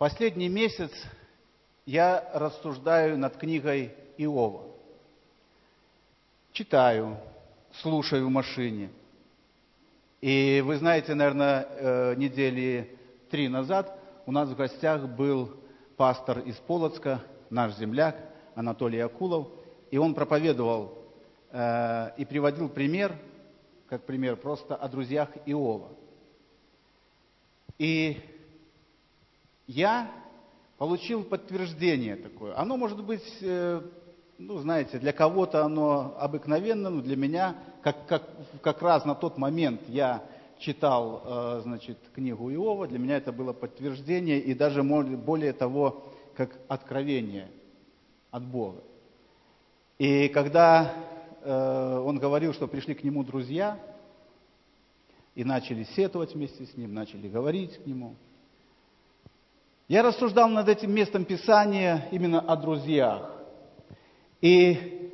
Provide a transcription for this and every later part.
Последний месяц я рассуждаю над книгой Иова. Читаю, слушаю в машине. И вы знаете, наверное, э, недели три назад у нас в гостях был пастор из Полоцка, наш земляк Анатолий Акулов, и он проповедовал э, и приводил пример, как пример просто о друзьях Иова. И я получил подтверждение такое. Оно может быть, э, ну, знаете, для кого-то оно обыкновенно, но для меня, как, как, как раз на тот момент я читал, э, значит, книгу Иова, для меня это было подтверждение и даже более того, как откровение от Бога. И когда э, он говорил, что пришли к нему друзья, и начали сетовать вместе с ним, начали говорить к нему. Я рассуждал над этим местом Писания именно о друзьях. И,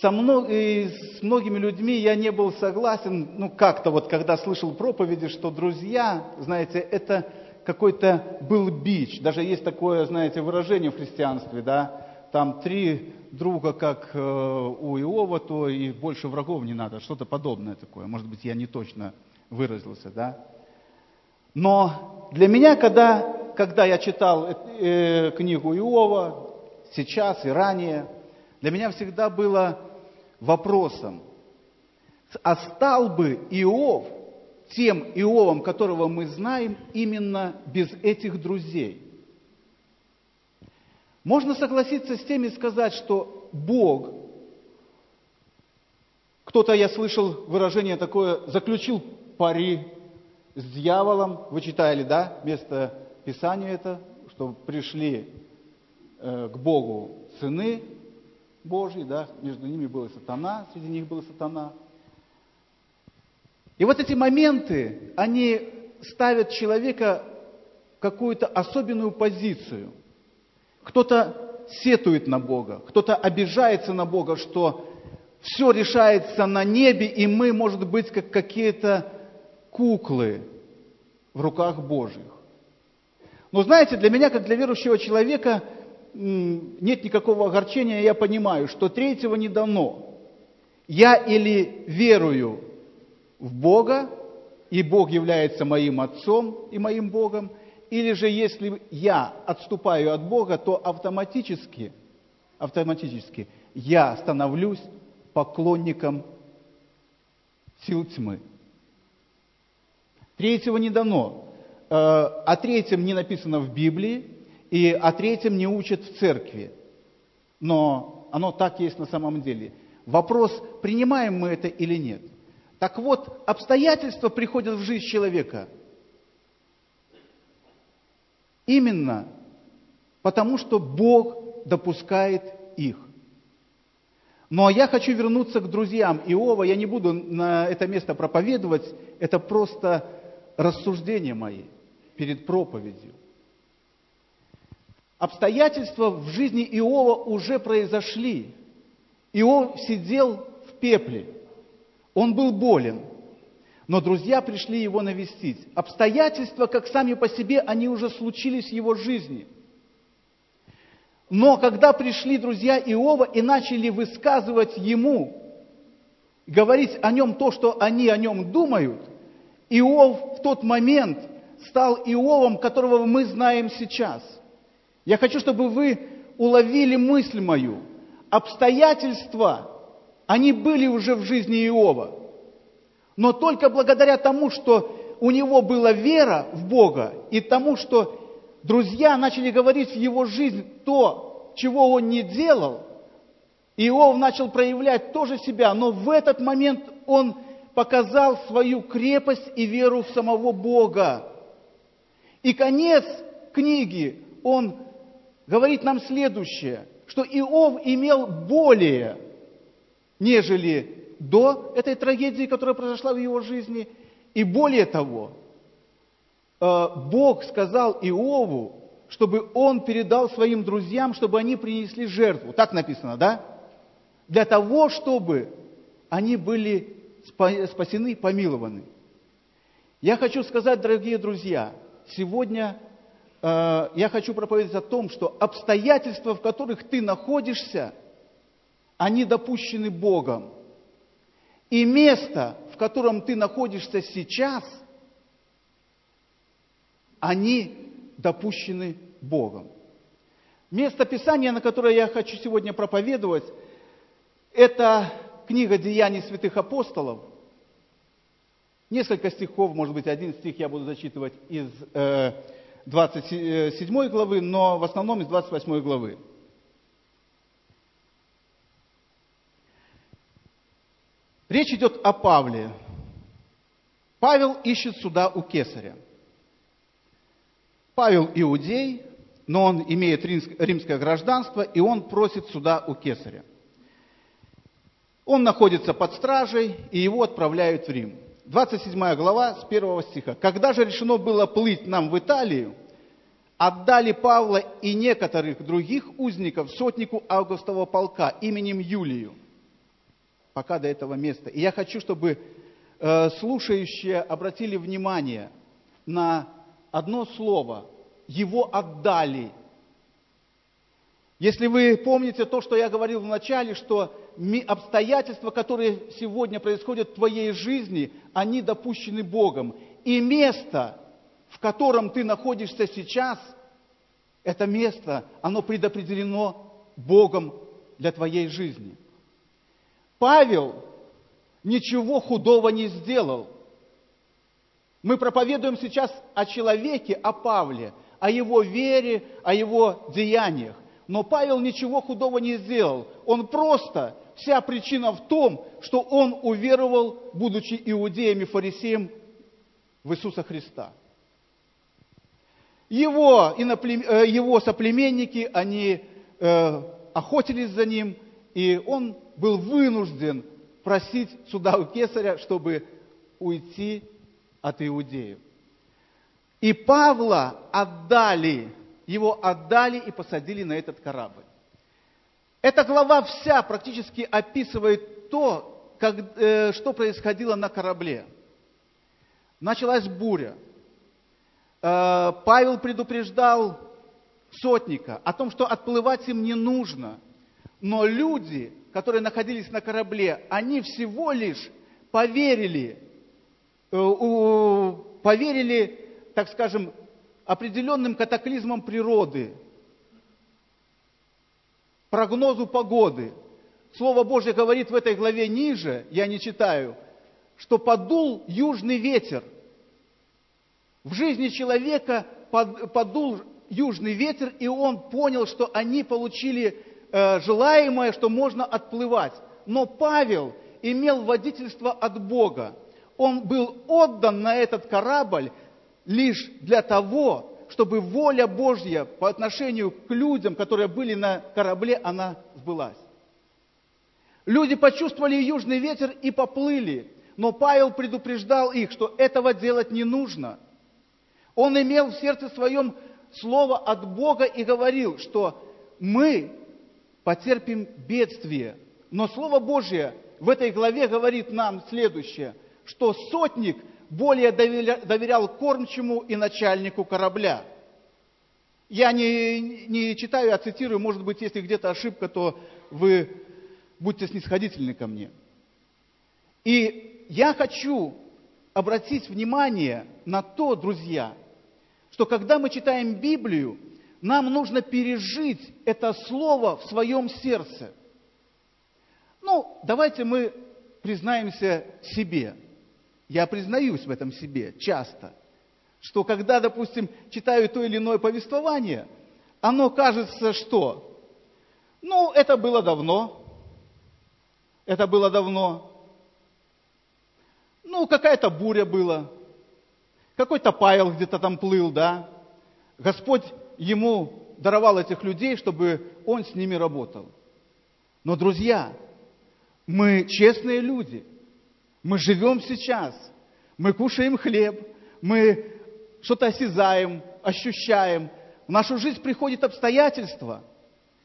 со мно... и с многими людьми я не был согласен, ну как-то вот, когда слышал проповеди, что друзья, знаете, это какой-то был бич. Даже есть такое, знаете, выражение в христианстве, да, там три друга, как э, у Иова, то и больше врагов не надо, что-то подобное такое. Может быть, я не точно выразился, да. Но для меня, когда, когда я читал э, книгу Иова, сейчас и ранее, для меня всегда было вопросом, а стал бы Иов тем Иовом, которого мы знаем, именно без этих друзей? Можно согласиться с тем и сказать, что Бог, кто-то, я слышал выражение такое, заключил пари с дьяволом. Вы читали, да, место Писания это, что пришли э, к Богу сыны Божьи, да, между ними был сатана, среди них был сатана. И вот эти моменты, они ставят человека в какую-то особенную позицию. Кто-то сетует на Бога, кто-то обижается на Бога, что все решается на небе, и мы, может быть, как какие-то куклы в руках Божьих. Но знаете, для меня, как для верующего человека, нет никакого огорчения, я понимаю, что третьего не дано. Я или верую в Бога, и Бог является моим Отцом и моим Богом, или же если я отступаю от Бога, то автоматически, автоматически я становлюсь поклонником сил тьмы. Третьего не дано. Э, о третьем не написано в Библии, и о третьем не учат в церкви. Но оно так есть на самом деле. Вопрос, принимаем мы это или нет. Так вот, обстоятельства приходят в жизнь человека именно потому, что Бог допускает их. Но я хочу вернуться к друзьям Иова. Я не буду на это место проповедовать. Это просто рассуждения мои перед проповедью. Обстоятельства в жизни Иова уже произошли. Иов сидел в пепле. Он был болен. Но друзья пришли его навестить. Обстоятельства, как сами по себе, они уже случились в его жизни. Но когда пришли друзья Иова и начали высказывать ему, говорить о нем то, что они о нем думают, Иов в тот момент стал Иовом, которого мы знаем сейчас. Я хочу, чтобы вы уловили мысль мою. Обстоятельства, они были уже в жизни Иова. Но только благодаря тому, что у него была вера в Бога, и тому, что друзья начали говорить в его жизнь то, чего он не делал, Иов начал проявлять тоже себя, но в этот момент он показал свою крепость и веру в самого Бога. И конец книги, он говорит нам следующее, что Иов имел более, нежели до этой трагедии, которая произошла в его жизни. И более того, э, Бог сказал Иову, чтобы он передал своим друзьям, чтобы они принесли жертву. Так написано, да? Для того, чтобы они были спасены, помилованы. Я хочу сказать, дорогие друзья, сегодня э, я хочу проповедовать о том, что обстоятельства, в которых ты находишься, они допущены Богом. И место, в котором ты находишься сейчас, они допущены Богом. Место Писания, на которое я хочу сегодня проповедовать, это книга «Деяний святых апостолов». Несколько стихов, может быть, один стих я буду зачитывать из э, 27 главы, но в основном из 28 главы. Речь идет о Павле. Павел ищет суда у кесаря. Павел иудей, но он имеет римское гражданство, и он просит суда у кесаря. Он находится под стражей, и его отправляют в Рим. 27 глава с 1 стиха. «Когда же решено было плыть нам в Италию, отдали Павла и некоторых других узников сотнику Августова полка именем Юлию, пока до этого места. И я хочу, чтобы э, слушающие обратили внимание на одно слово. Его отдали. Если вы помните то, что я говорил в начале, что обстоятельства, которые сегодня происходят в твоей жизни, они допущены Богом. И место, в котором ты находишься сейчас, это место, оно предопределено Богом для твоей жизни. Павел ничего худого не сделал. Мы проповедуем сейчас о человеке, о Павле, о его вере, о его деяниях. Но Павел ничего худого не сделал. Он просто, вся причина в том, что он уверовал, будучи иудеем и фарисеем, в Иисуса Христа. Его, э, его соплеменники, они э, охотились за ним, и он был вынужден просить суда у кесаря, чтобы уйти от иудеев. И Павла отдали, его отдали и посадили на этот корабль. Эта глава вся практически описывает то, как, э, что происходило на корабле. Началась буря. Э, Павел предупреждал сотника о том, что отплывать им не нужно. Но люди, которые находились на корабле, они всего лишь поверили, э, поверили так скажем, определенным катаклизмом природы, прогнозу погоды. Слово Божье говорит в этой главе ниже, я не читаю, что подул южный ветер. В жизни человека подул южный ветер, и он понял, что они получили э, желаемое, что можно отплывать. Но Павел имел водительство от Бога. Он был отдан на этот корабль лишь для того, чтобы воля Божья по отношению к людям, которые были на корабле, она сбылась. Люди почувствовали южный ветер и поплыли, но Павел предупреждал их, что этого делать не нужно. Он имел в сердце своем слово от Бога и говорил, что мы потерпим бедствие. Но Слово Божье в этой главе говорит нам следующее, что сотник – более доверял кормчему и начальнику корабля. Я не, не читаю, а цитирую, может быть, если где-то ошибка, то вы будьте снисходительны ко мне. И я хочу обратить внимание на то, друзья, что когда мы читаем Библию, нам нужно пережить это слово в своем сердце. Ну, давайте мы признаемся себе – я признаюсь в этом себе часто, что когда, допустим, читаю то или иное повествование, оно кажется, что, ну, это было давно, это было давно, ну, какая-то буря была, какой-то Павел где-то там плыл, да, Господь ему даровал этих людей, чтобы он с ними работал. Но, друзья, мы честные люди – мы живем сейчас, мы кушаем хлеб, мы что-то осязаем, ощущаем. В нашу жизнь приходят обстоятельства,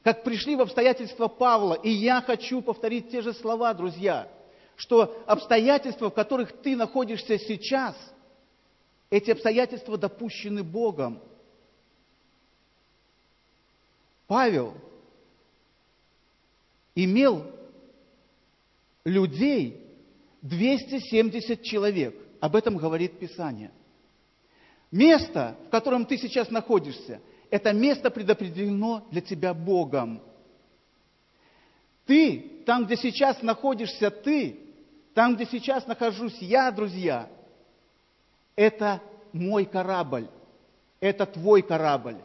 как пришли в обстоятельства Павла. И я хочу повторить те же слова, друзья, что обстоятельства, в которых ты находишься сейчас, эти обстоятельства допущены Богом. Павел имел людей 270 человек. Об этом говорит Писание. Место, в котором ты сейчас находишься, это место предопределено для тебя Богом. Ты, там, где сейчас находишься ты, там, где сейчас нахожусь я, друзья, это мой корабль, это твой корабль.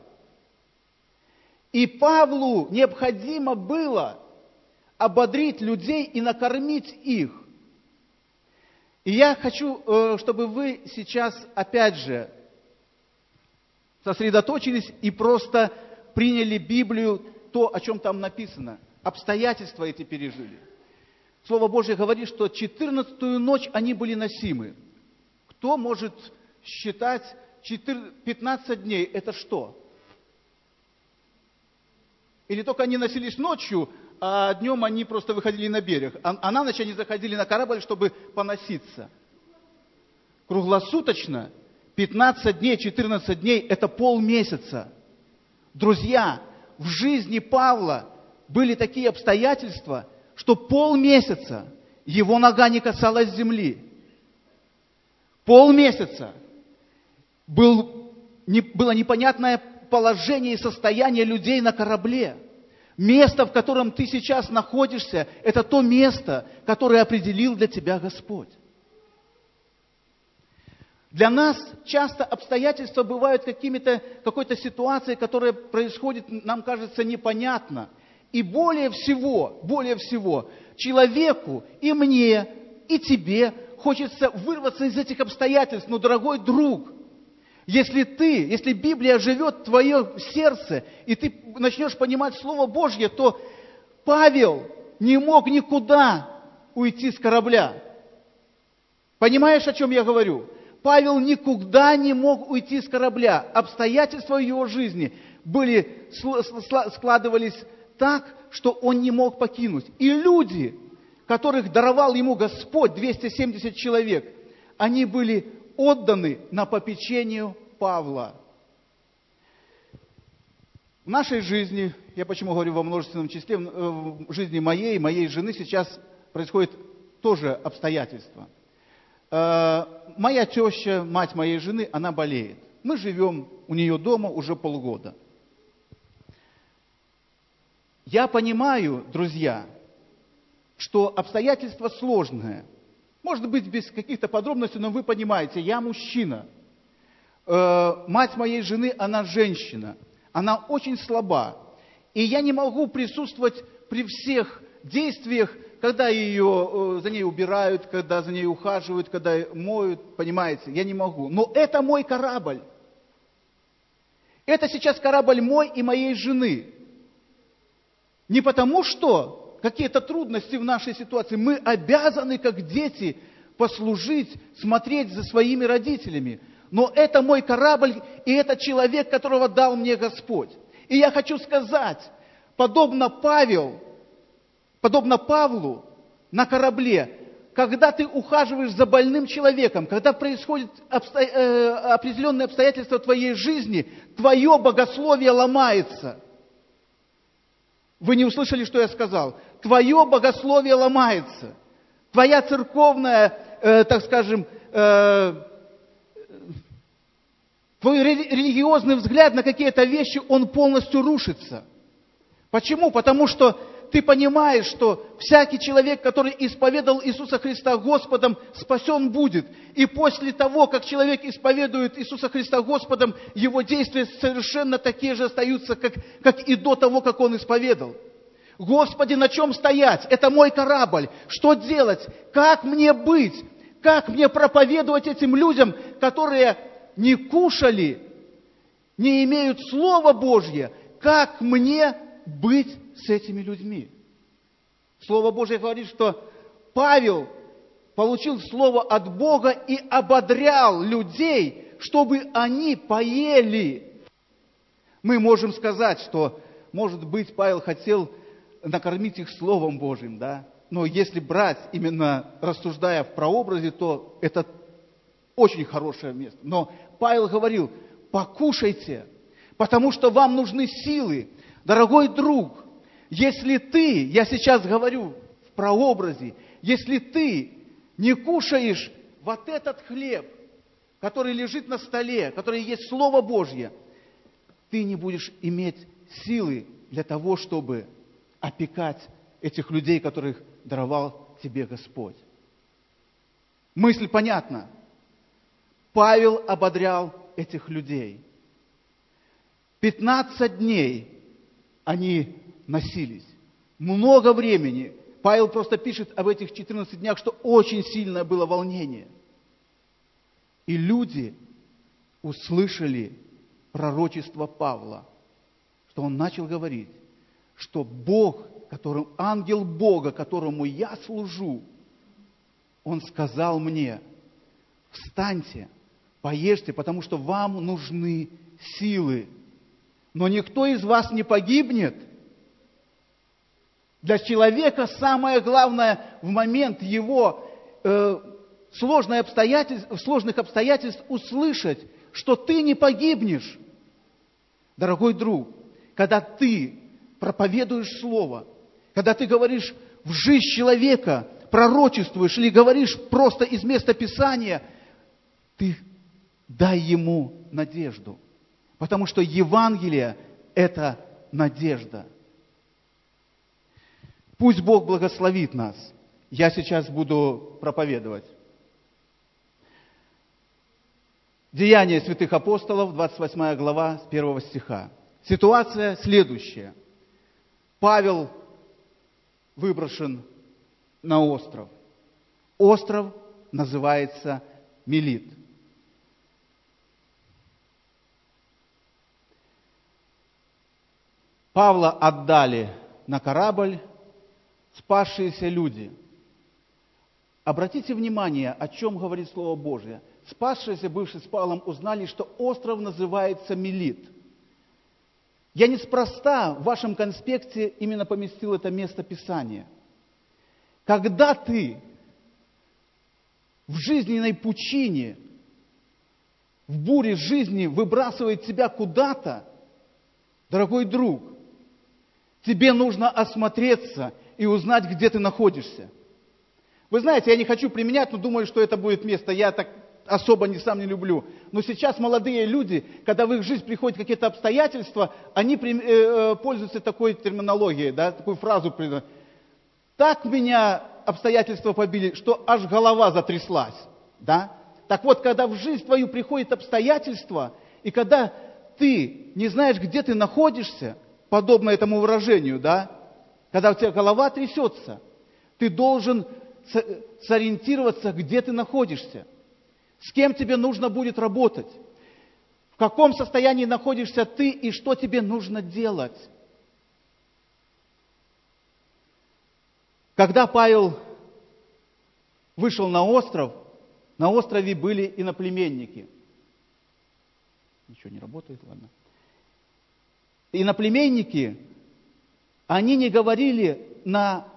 И Павлу необходимо было ободрить людей и накормить их. И я хочу, э, чтобы вы сейчас, опять же, сосредоточились и просто приняли Библию, то, о чем там написано. Обстоятельства эти пережили. Слово Божье говорит, что 14-ю ночь они были носимы. Кто может считать 15 дней? Это что? Или только они носились ночью, а днем они просто выходили на берег. А, а на ночь они заходили на корабль, чтобы поноситься. Круглосуточно 15 дней, 14 дней – это полмесяца. Друзья, в жизни Павла были такие обстоятельства, что полмесяца его нога не касалась земли. Полмесяца был, не, было непонятное положение и состояние людей на корабле – Место, в котором ты сейчас находишься, это то место, которое определил для тебя Господь. Для нас часто обстоятельства бывают какими-то, какой-то ситуацией, которая происходит, нам кажется, непонятно. И более всего, более всего, человеку и мне, и тебе хочется вырваться из этих обстоятельств. Но, дорогой друг, если ты, если Библия живет в твое сердце, и ты начнешь понимать Слово Божье, то Павел не мог никуда уйти с корабля. Понимаешь, о чем я говорю? Павел никуда не мог уйти с корабля. Обстоятельства его жизни были, складывались так, что он не мог покинуть. И люди, которых даровал ему Господь, 270 человек, они были отданы на попечению Павла. В нашей жизни, я почему говорю во множественном числе, в жизни моей, моей жены сейчас происходит тоже обстоятельства. Э, моя теща, мать моей жены, она болеет. Мы живем у нее дома уже полгода. Я понимаю, друзья, что обстоятельства сложные. Может быть, без каких-то подробностей, но вы понимаете, я мужчина. Э, мать моей жены, она женщина. Она очень слаба. И я не могу присутствовать при всех действиях, когда ее, э, за ней убирают, когда за ней ухаживают, когда моют, понимаете, я не могу. Но это мой корабль. Это сейчас корабль мой и моей жены. Не потому что какие-то трудности в нашей ситуации, мы обязаны, как дети, послужить, смотреть за своими родителями. Но это мой корабль, и это человек, которого дал мне Господь. И я хочу сказать, подобно Павел, подобно Павлу на корабле, когда ты ухаживаешь за больным человеком, когда происходят обсто... э, определенные обстоятельства твоей жизни, твое богословие ломается. Вы не услышали, что я сказал? Твое богословие ломается. Твоя церковная, э, так скажем, э, твой религиозный взгляд на какие-то вещи, он полностью рушится. Почему? Потому что ты понимаешь, что всякий человек, который исповедовал Иисуса Христа Господом, спасен будет. И после того, как человек исповедует Иисуса Христа Господом, его действия совершенно такие же остаются, как, как и до того, как он исповедовал. Господи, на чем стоять? Это мой корабль. Что делать? Как мне быть? Как мне проповедовать этим людям, которые не кушали, не имеют Слова Божье? Как мне быть с этими людьми? Слово Божье говорит, что Павел получил слово от Бога и ободрял людей, чтобы они поели. Мы можем сказать, что, может быть, Павел хотел накормить их Словом Божьим, да. Но если брать, именно рассуждая в прообразе, то это очень хорошее место. Но Павел говорил, покушайте, потому что вам нужны силы. Дорогой друг, если ты, я сейчас говорю в прообразе, если ты не кушаешь вот этот хлеб, который лежит на столе, который есть Слово Божье, ты не будешь иметь силы для того, чтобы опекать этих людей, которых даровал тебе Господь. Мысль понятна. Павел ободрял этих людей. 15 дней они носились. Много времени. Павел просто пишет об этих 14 днях, что очень сильное было волнение. И люди услышали пророчество Павла, что он начал говорить, что Бог, которым, ангел Бога, которому я служу, он сказал мне, встаньте, поешьте, потому что вам нужны силы. Но никто из вас не погибнет. Для человека самое главное в момент его э, сложных обстоятельств, сложных обстоятельств услышать, что ты не погибнешь. Дорогой друг, когда ты проповедуешь Слово, когда ты говоришь в жизнь человека, пророчествуешь или говоришь просто из места Писания, ты дай ему надежду. Потому что Евангелие – это надежда. Пусть Бог благословит нас. Я сейчас буду проповедовать. Деяния святых апостолов, 28 глава, с 1 стиха. Ситуация следующая. Павел выброшен на остров. Остров называется Мелит. Павла отдали на корабль спасшиеся люди. Обратите внимание, о чем говорит Слово Божье. Спасшиеся, бывшие с Павлом, узнали, что остров называется Мелит. Я неспроста в вашем конспекте именно поместил это место Писания. Когда ты в жизненной пучине, в буре жизни выбрасывает тебя куда-то, дорогой друг, тебе нужно осмотреться и узнать, где ты находишься. Вы знаете, я не хочу применять, но думаю, что это будет место. Я так особо не сам не люблю. Но сейчас молодые люди, когда в их жизнь приходят какие-то обстоятельства, они э, э, пользуются такой терминологией, да, такую фразу. Так меня обстоятельства побили, что аж голова затряслась. Да? Так вот, когда в жизнь твою приходят обстоятельства, и когда ты не знаешь, где ты находишься, подобно этому выражению, да, когда у тебя голова трясется, ты должен сориентироваться, где ты находишься. С кем тебе нужно будет работать? В каком состоянии находишься ты и что тебе нужно делать? Когда Павел вышел на остров, на острове были иноплеменники. Ничего не работает, ладно. Иноплеменники, они не говорили на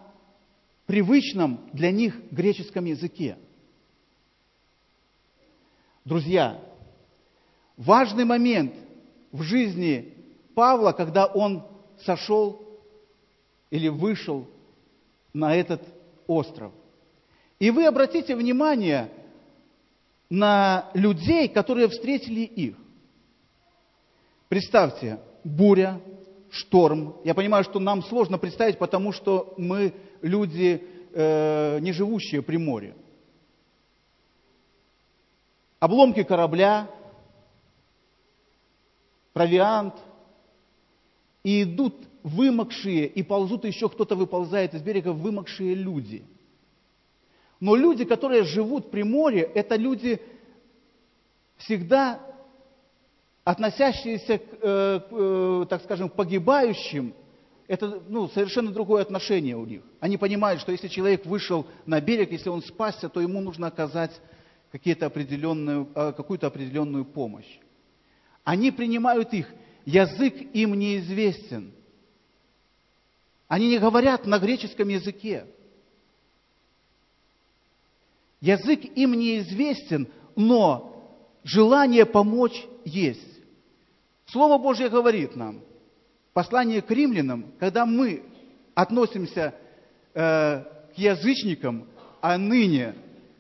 привычном для них греческом языке. Друзья, важный момент в жизни Павла, когда он сошел или вышел на этот остров. И вы обратите внимание на людей, которые встретили их. Представьте, буря, шторм. Я понимаю, что нам сложно представить, потому что мы люди, э, не живущие при море обломки корабля, провиант, и идут вымокшие, и ползут еще кто-то выползает из берега, вымокшие люди. Но люди, которые живут при море, это люди всегда относящиеся, к, э, э, так скажем, к погибающим, это ну, совершенно другое отношение у них. Они понимают, что если человек вышел на берег, если он спасся, то ему нужно оказать какие-то определенную, а, какую-то определенную помощь. Они принимают их, язык им неизвестен. Они не говорят на греческом языке. Язык им неизвестен, но желание помочь есть. Слово Божье говорит нам, послание к римлянам, когда мы относимся э, к язычникам, а ныне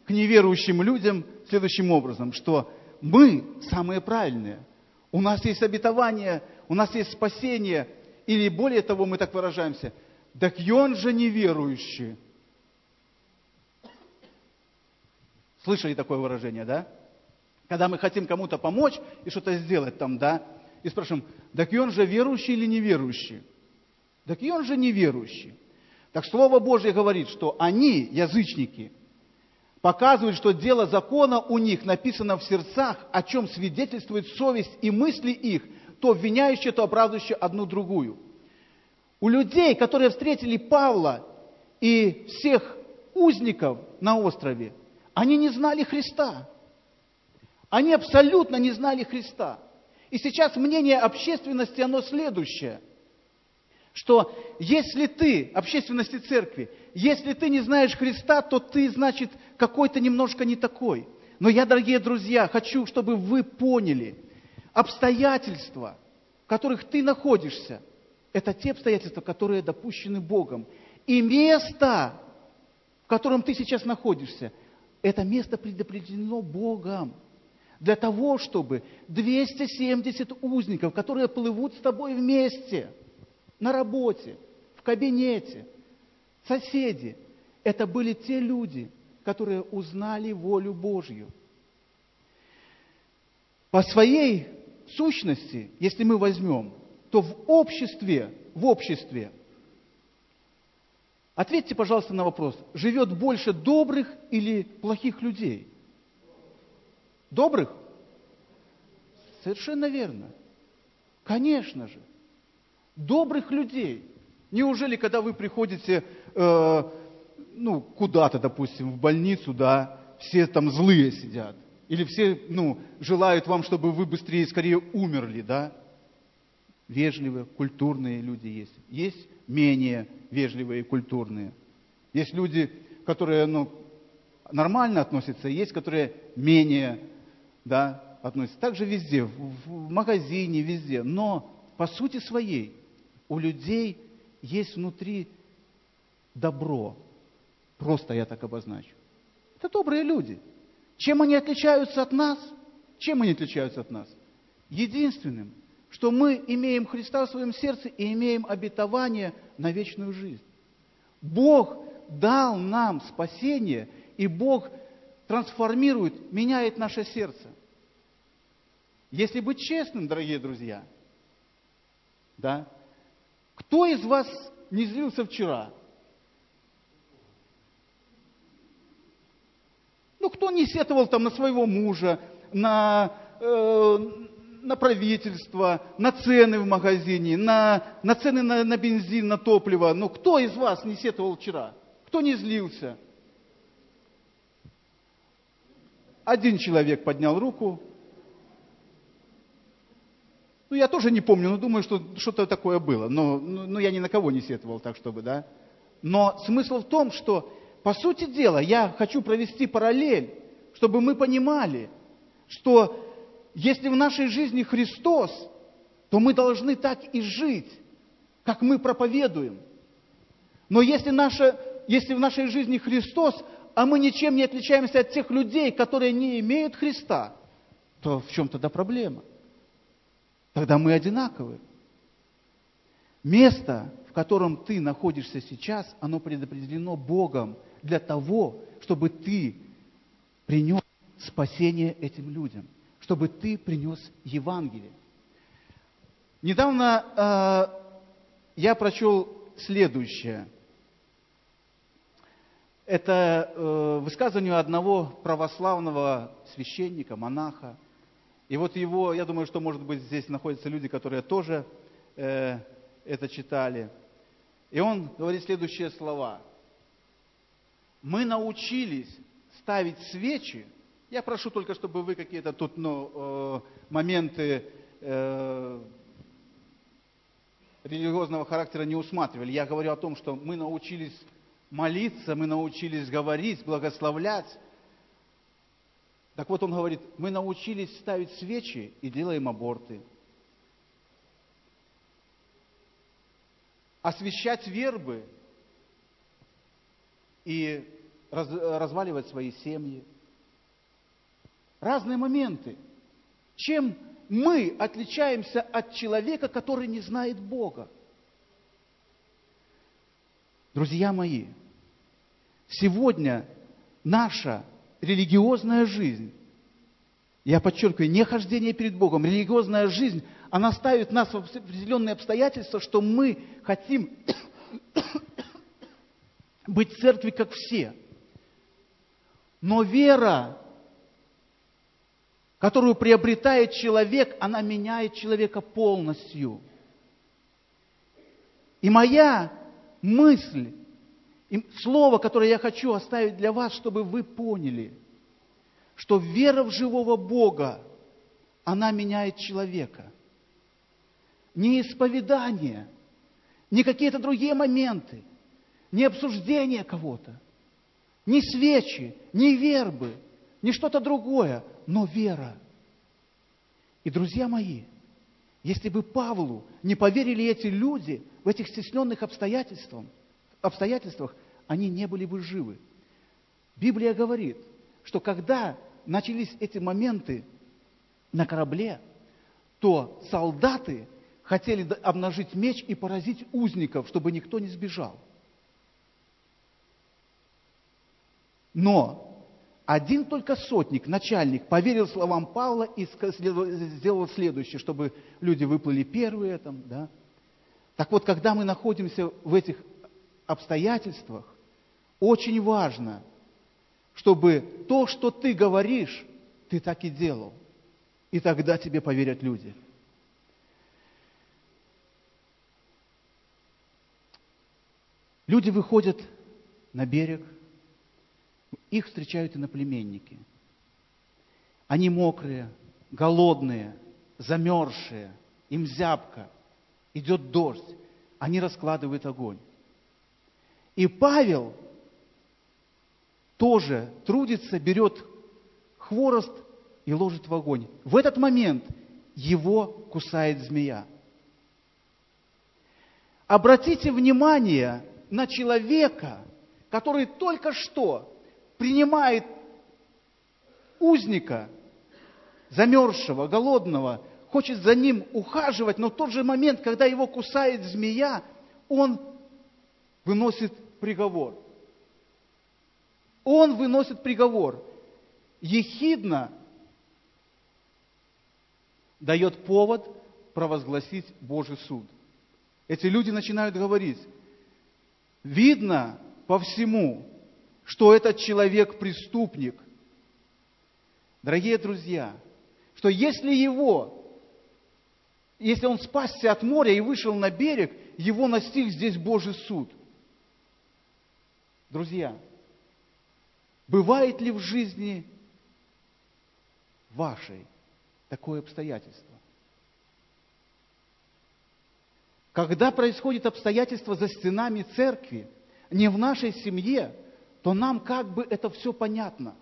к неверующим людям следующим образом, что мы самые правильные. У нас есть обетование, у нас есть спасение, или более того, мы так выражаемся, так и он же неверующий. Слышали такое выражение, да? Когда мы хотим кому-то помочь и что-то сделать там, да, и спрашиваем, так и он же верующий или неверующий? Так и он же неверующий. Так Слово Божье говорит, что они, язычники, показывают, что дело закона у них написано в сердцах, о чем свидетельствует совесть и мысли их, то обвиняющие, то оправдывающие одну другую. У людей, которые встретили Павла и всех узников на острове, они не знали Христа. Они абсолютно не знали Христа. И сейчас мнение общественности, оно следующее, что если ты, общественности церкви, если ты не знаешь Христа, то ты, значит, какой-то немножко не такой. Но я, дорогие друзья, хочу, чтобы вы поняли, обстоятельства, в которых ты находишься, это те обстоятельства, которые допущены Богом. И место, в котором ты сейчас находишься, это место предопределено Богом для того, чтобы 270 узников, которые плывут с тобой вместе, на работе, в кабинете, соседи, это были те люди, которые узнали волю Божью. По своей сущности, если мы возьмем, то в обществе, в обществе, ответьте, пожалуйста, на вопрос, живет больше добрых или плохих людей? Добрых? Совершенно верно. Конечно же. Добрых людей. Неужели, когда вы приходите э, ну, куда-то, допустим, в больницу, да, все там злые сидят? Или все ну, желают вам, чтобы вы быстрее, скорее умерли, да? Вежливые, культурные люди есть. Есть менее вежливые и культурные. Есть люди, которые ну, нормально относятся, есть, которые менее да, относятся. Также везде, в, в магазине, везде. Но по сути своей у людей есть внутри добро. Просто я так обозначу. Это добрые люди. Чем они отличаются от нас? Чем они отличаются от нас? Единственным, что мы имеем Христа в своем сердце и имеем обетование на вечную жизнь. Бог дал нам спасение, и Бог трансформирует, меняет наше сердце. Если быть честным, дорогие друзья, да, кто из вас не злился вчера? Ну, кто не сетовал там на своего мужа, на, э, на правительство, на цены в магазине, на, на цены на, на бензин, на топливо? Ну, кто из вас не сетовал вчера? Кто не злился? Один человек поднял руку. Ну, я тоже не помню, но думаю, что что-то такое было. Но, но, но я ни на кого не сетовал так, чтобы, да. Но смысл в том, что, по сути дела, я хочу провести параллель, чтобы мы понимали, что если в нашей жизни Христос, то мы должны так и жить, как мы проповедуем. Но если, наша, если в нашей жизни Христос, а мы ничем не отличаемся от тех людей, которые не имеют Христа, то в чем тогда проблема? Тогда мы одинаковы. Место, в котором ты находишься сейчас, оно предопределено Богом для того, чтобы ты принес спасение этим людям, чтобы ты принес Евангелие. Недавно э, я прочел следующее. Это э, высказывание одного православного священника, монаха. И вот его, я думаю, что, может быть, здесь находятся люди, которые тоже э, это читали. И он говорит следующие слова. Мы научились ставить свечи. Я прошу только, чтобы вы какие-то тут ну, э, моменты э, религиозного характера не усматривали. Я говорю о том, что мы научились молиться, мы научились говорить, благословлять. Так вот он говорит, мы научились ставить свечи и делаем аборты. освещать вербы и раз, разваливать свои семьи. Разные моменты. Чем мы отличаемся от человека, который не знает Бога? Друзья мои, сегодня наша религиозная жизнь, я подчеркиваю, не хождение перед Богом, религиозная жизнь, она ставит нас в определенные обстоятельства, что мы хотим быть в церкви как все. Но вера, которую приобретает человек, она меняет человека полностью. И моя мысль, и слово, которое я хочу оставить для вас, чтобы вы поняли, что вера в живого Бога, она меняет человека. Не исповедание, не какие-то другие моменты, не обсуждение кого-то, не свечи, не вербы, не что-то другое, но вера. И, друзья мои, если бы Павлу не поверили эти люди в этих стесненных обстоятельствах, обстоятельствах, они не были бы живы. Библия говорит, что когда начались эти моменты на корабле, то солдаты хотели обнажить меч и поразить узников, чтобы никто не сбежал. Но один только сотник, начальник, поверил словам Павла и сделал следующее, чтобы люди выплыли первые там, да. Так вот, когда мы находимся в этих обстоятельствах, очень важно, чтобы то, что ты говоришь, ты так и делал. И тогда тебе поверят люди. Люди выходят на берег, их встречают иноплеменники. Они мокрые, голодные, замерзшие, им зябко, идет дождь, они раскладывают огонь. И Павел тоже трудится, берет хворост и ложит в огонь. В этот момент его кусает змея. Обратите внимание на человека, который только что принимает узника, замерзшего, голодного, хочет за ним ухаживать, но в тот же момент, когда его кусает змея, он выносит приговор. Он выносит приговор. Ехидно дает повод провозгласить Божий суд. Эти люди начинают говорить, видно по всему, что этот человек преступник. Дорогие друзья, что если его, если он спасся от моря и вышел на берег, его настиг здесь Божий суд. Друзья, бывает ли в жизни вашей такое обстоятельство? Когда происходит обстоятельство за стенами церкви, не в нашей семье, то нам как бы это все понятно.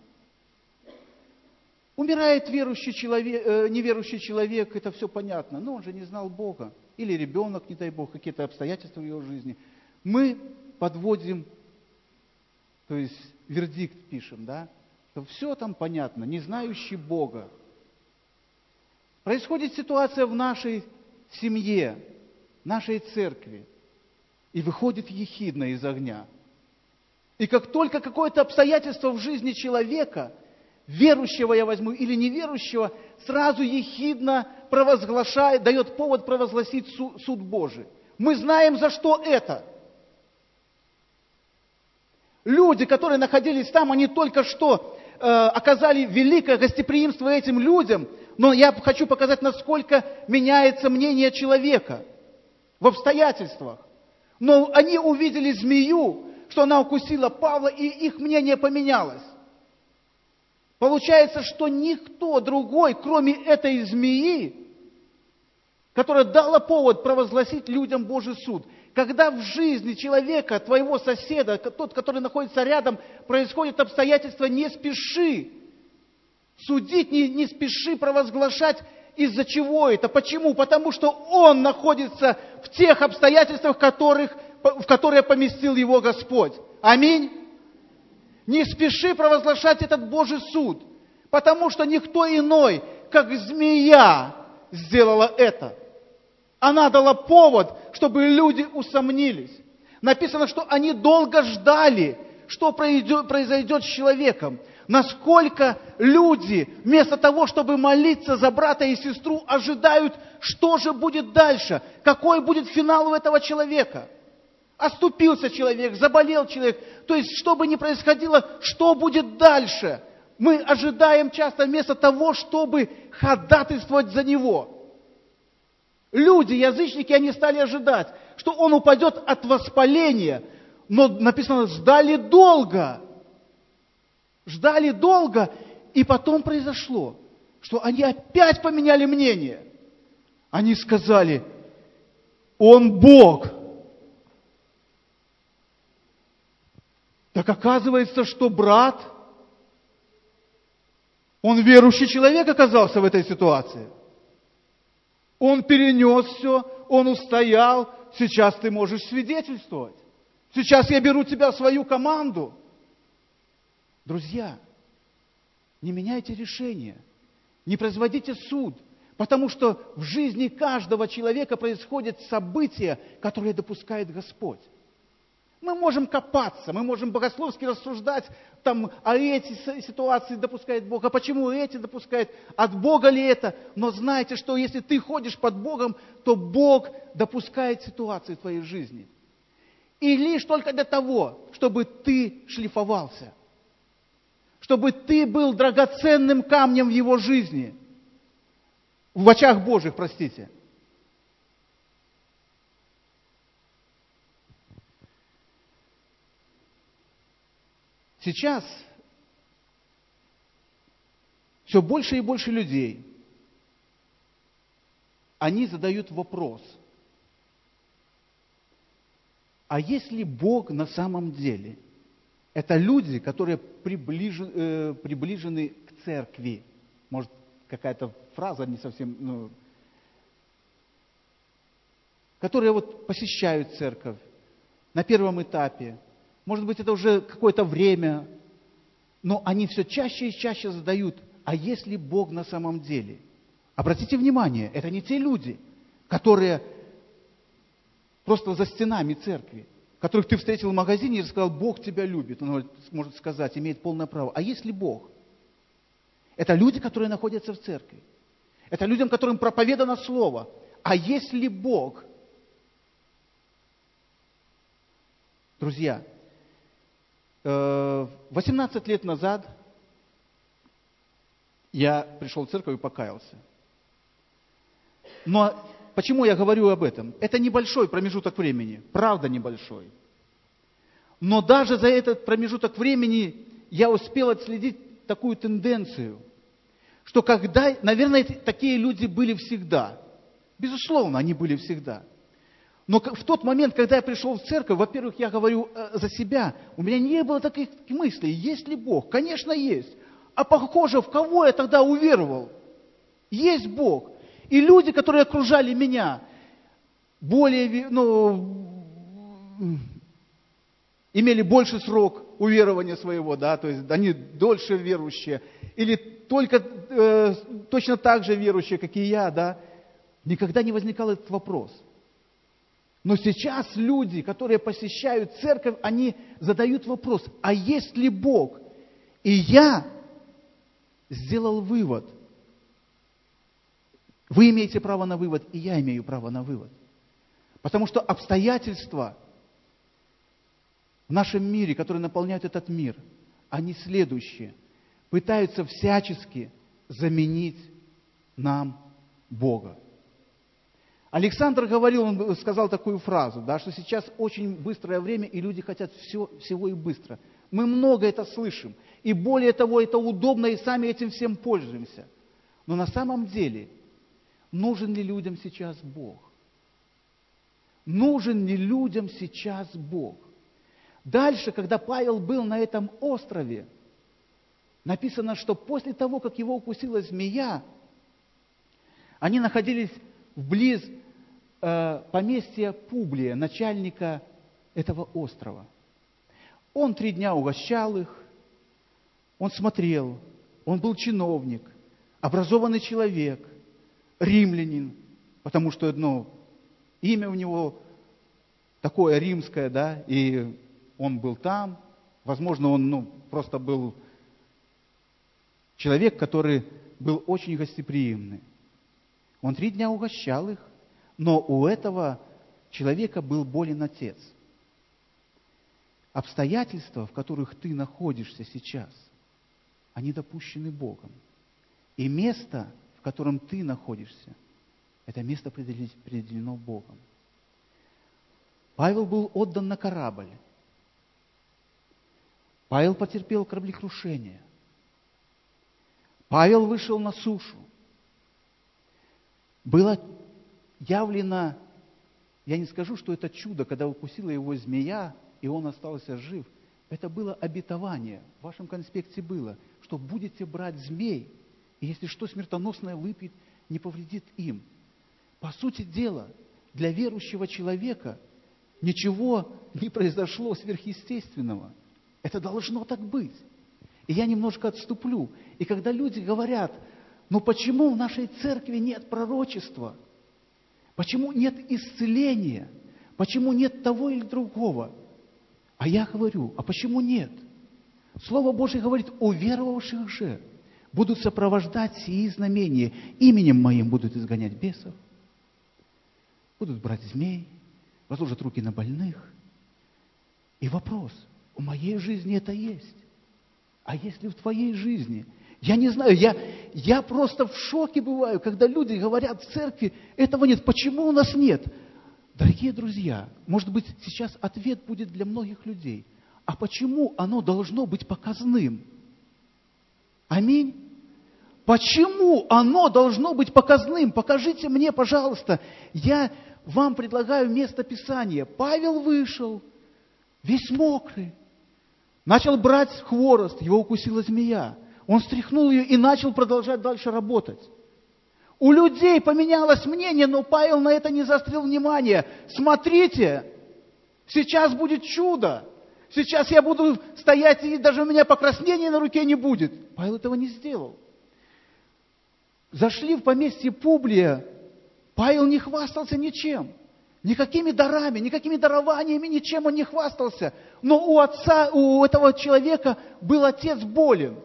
Умирает верующий человек, э, неверующий человек, это все понятно, но он же не знал Бога. Или ребенок, не дай Бог, какие-то обстоятельства в его жизни. Мы подводим, то есть вердикт пишем, да, что все там понятно, не знающий Бога. Происходит ситуация в нашей семье, нашей церкви, и выходит ехидна из огня – и как только какое-то обстоятельство в жизни человека, верующего я возьму или неверующего, сразу ехидно провозглашает, дает повод провозгласить суд Божий. Мы знаем, за что это. Люди, которые находились там, они только что э, оказали великое гостеприимство этим людям, но я хочу показать, насколько меняется мнение человека в обстоятельствах. Но они увидели змею, что она укусила Павла, и их мнение поменялось. Получается, что никто другой, кроме этой змеи, которая дала повод провозгласить людям Божий суд, когда в жизни человека, твоего соседа, тот, который находится рядом, происходит обстоятельства, не спеши судить, не, не спеши провозглашать из-за чего это? Почему? Потому что он находится в тех обстоятельствах, в, которых, в которые поместил его Господь. Аминь. Не спеши провозглашать этот Божий суд, потому что никто иной, как змея, сделала это. Она дала повод, чтобы люди усомнились. Написано, что они долго ждали, что произойдет с человеком. Насколько люди, вместо того, чтобы молиться за брата и сестру, ожидают, что же будет дальше, какой будет финал у этого человека. Оступился человек, заболел человек. То есть, что бы ни происходило, что будет дальше? Мы ожидаем часто вместо того, чтобы ходатайствовать за него. Люди, язычники, они стали ожидать, что он упадет от воспаления. Но написано, ждали долго ждали долго, и потом произошло, что они опять поменяли мнение. Они сказали, он Бог. Так оказывается, что брат, он верующий человек оказался в этой ситуации. Он перенес все, он устоял, сейчас ты можешь свидетельствовать. Сейчас я беру тебя в свою команду – Друзья, не меняйте решение, не производите суд, потому что в жизни каждого человека происходят события, которые допускает Господь. Мы можем копаться, мы можем богословски рассуждать, там, а эти ситуации допускает Бог, а почему эти допускает, от Бога ли это? Но знайте, что если ты ходишь под Богом, то Бог допускает ситуации в твоей жизни. И лишь только для того, чтобы ты шлифовался – чтобы ты был драгоценным камнем в его жизни. В очах Божьих, простите. Сейчас все больше и больше людей, они задают вопрос, а если Бог на самом деле – это люди, которые приближены, э, приближены к церкви. Может, какая-то фраза не совсем... Ну, которые вот посещают церковь на первом этапе. Может быть, это уже какое-то время, но они все чаще и чаще задают, а если Бог на самом деле? Обратите внимание, это не те люди, которые просто за стенами церкви которых ты встретил в магазине и сказал, Бог тебя любит. Он может сказать, имеет полное право. А если Бог? Это люди, которые находятся в церкви. Это людям, которым проповедано Слово. А если Бог? Друзья, 18 э, лет назад я пришел в церковь и покаялся. Но Почему я говорю об этом? Это небольшой промежуток времени, правда небольшой. Но даже за этот промежуток времени я успел отследить такую тенденцию, что когда, наверное, такие люди были всегда. Безусловно, они были всегда. Но в тот момент, когда я пришел в церковь, во-первых, я говорю э, за себя, у меня не было таких мыслей, есть ли Бог? Конечно, есть. А похоже, в кого я тогда уверовал? Есть Бог. И люди, которые окружали меня, более, ну, имели больше срок уверования своего, да, то есть они дольше верующие, или только э, точно так же верующие, как и я, да, никогда не возникал этот вопрос. Но сейчас люди, которые посещают церковь, они задают вопрос, а есть ли Бог? И я сделал вывод – вы имеете право на вывод, и я имею право на вывод. Потому что обстоятельства в нашем мире, которые наполняют этот мир, они следующие. Пытаются всячески заменить нам Бога. Александр говорил, он сказал такую фразу, да, что сейчас очень быстрое время, и люди хотят все, всего и быстро. Мы много это слышим. И более того, это удобно, и сами этим всем пользуемся. Но на самом деле – нужен ли людям сейчас Бог? Нужен ли людям сейчас Бог? Дальше, когда Павел был на этом острове, написано, что после того, как его укусила змея, Они находились вблиз э, поместья Публия, начальника этого острова. Он три дня угощал их, он смотрел, он был чиновник, образованный человек, римлянин, потому что ну, имя у него такое римское, да, и он был там. Возможно, он ну, просто был человек, который был очень гостеприимный. Он три дня угощал их, но у этого человека был болен отец. Обстоятельства, в которых ты находишься сейчас, они допущены Богом. И место, в котором ты находишься, это место определено Богом. Павел был отдан на корабль. Павел потерпел кораблекрушение. Павел вышел на сушу. Было явлено, я не скажу, что это чудо, когда укусила его змея, и он остался жив. Это было обетование. В вашем конспекте было, что будете брать змей, и если что смертоносное выпьет, не повредит им. По сути дела, для верующего человека ничего не произошло сверхъестественного. Это должно так быть. И я немножко отступлю. И когда люди говорят, ну почему в нашей церкви нет пророчества? Почему нет исцеления? Почему нет того или другого? А я говорю, а почему нет? Слово Божье говорит, уверовавших же будут сопровождать сии знамения, именем моим будут изгонять бесов, будут брать змей, возложат руки на больных. И вопрос, у моей жизни это есть. А если в твоей жизни? Я не знаю, я, я просто в шоке бываю, когда люди говорят в церкви, этого нет. Почему у нас нет? Дорогие друзья, может быть, сейчас ответ будет для многих людей. А почему оно должно быть показным? Аминь. Почему оно должно быть показным? Покажите мне, пожалуйста. Я вам предлагаю место Писания. Павел вышел, весь мокрый, начал брать хворост, его укусила змея. Он стряхнул ее и начал продолжать дальше работать. У людей поменялось мнение, но Павел на это не заострил внимание. Смотрите, сейчас будет чудо. Сейчас я буду стоять, и даже у меня покраснения на руке не будет. Павел этого не сделал. Зашли в поместье Публия. Павел не хвастался ничем. Никакими дарами, никакими дарованиями, ничем он не хвастался. Но у отца, у этого человека был отец болен.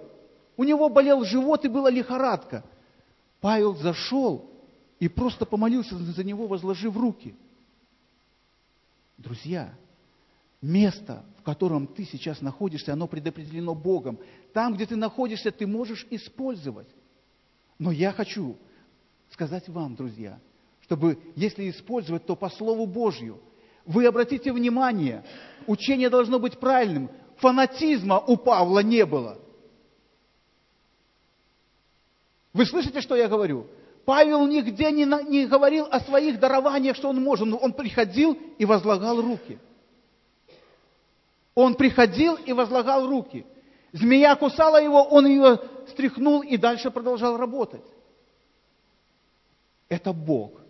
У него болел живот и была лихорадка. Павел зашел и просто помолился за него, возложив руки. Друзья, место, в котором ты сейчас находишься, оно предопределено Богом. Там, где ты находишься, ты можешь использовать. Но я хочу сказать вам, друзья, чтобы, если использовать, то по Слову Божью. Вы обратите внимание, учение должно быть правильным. Фанатизма у Павла не было. Вы слышите, что я говорю? Павел нигде не, не говорил о своих дарованиях, что он может. Но он приходил и возлагал руки. Он приходил и возлагал руки. Змея кусала его, он ее стряхнул и дальше продолжал работать. Это Бог.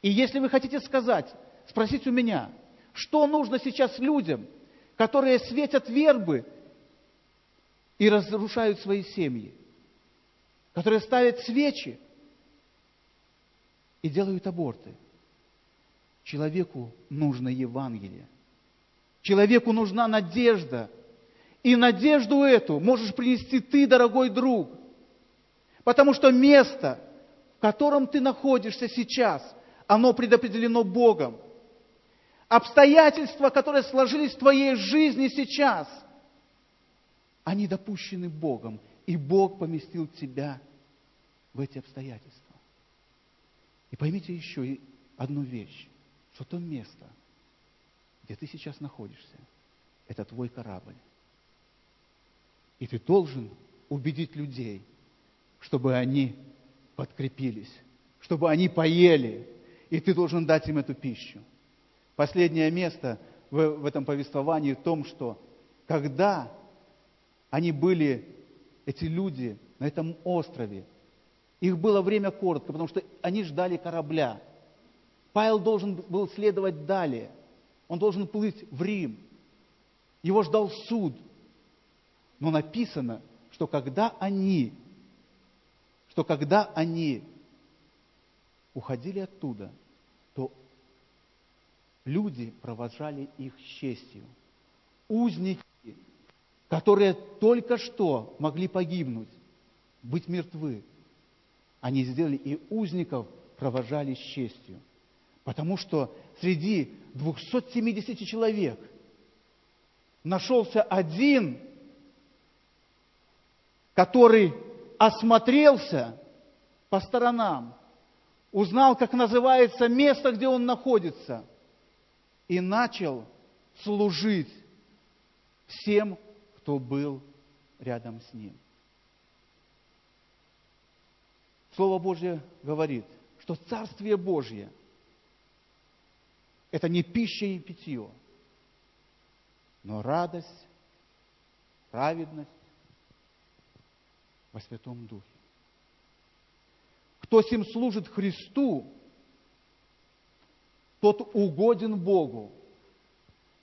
И если вы хотите сказать, спросить у меня, что нужно сейчас людям, которые светят вербы и разрушают свои семьи, которые ставят свечи и делают аборты. Человеку нужно Евангелие. Человеку нужна надежда. И надежду эту можешь принести ты, дорогой друг. Потому что место, в котором ты находишься сейчас – оно предопределено Богом. Обстоятельства, которые сложились в твоей жизни сейчас, они допущены Богом, и Бог поместил тебя в эти обстоятельства. И поймите еще одну вещь, что то место, где ты сейчас находишься, это твой корабль. И ты должен убедить людей, чтобы они подкрепились, чтобы они поели, и ты должен дать им эту пищу. Последнее место в, этом повествовании в том, что когда они были, эти люди, на этом острове, Их было время коротко, потому что они ждали корабля. Павел должен был следовать далее. Он должен плыть в Рим. Его ждал суд. Но написано, что когда они, что когда они уходили оттуда, то люди провожали их с честью. Узники, которые только что могли погибнуть, быть мертвы, они сделали и узников провожали с честью. Потому что среди 270 человек нашелся один, который осмотрелся по сторонам, узнал, как называется место, где он находится, и начал служить всем, кто был рядом с ним. Слово Божье говорит, что Царствие Божье – это не пища и питье, но радость, праведность во Святом Духе. Кто сим служит Христу, тот угоден Богу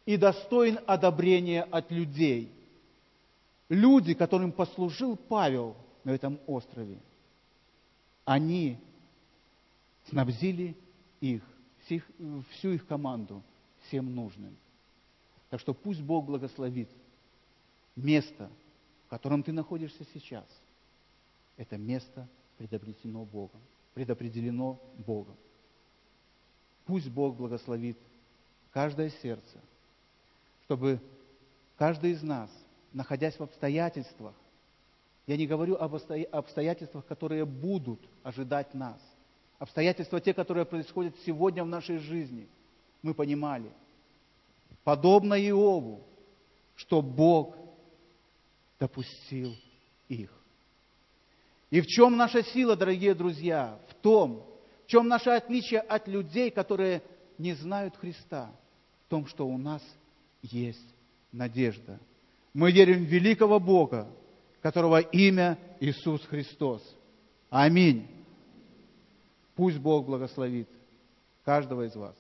и достоин одобрения от людей. Люди, которым послужил Павел на этом острове, они снабдили их, всю их команду всем нужным. Так что пусть Бог благословит место, в котором ты находишься сейчас. Это место предопределено Богом. Предопределено Богом. Пусть Бог благословит каждое сердце, чтобы каждый из нас, находясь в обстоятельствах, я не говорю об обстоятельствах, которые будут ожидать нас, обстоятельства те, которые происходят сегодня в нашей жизни, мы понимали, подобно Иову, что Бог допустил их. И в чем наша сила, дорогие друзья? В том, в чем наше отличие от людей, которые не знают Христа? В том, что у нас есть надежда. Мы верим в великого Бога, которого имя Иисус Христос. Аминь. Пусть Бог благословит каждого из вас.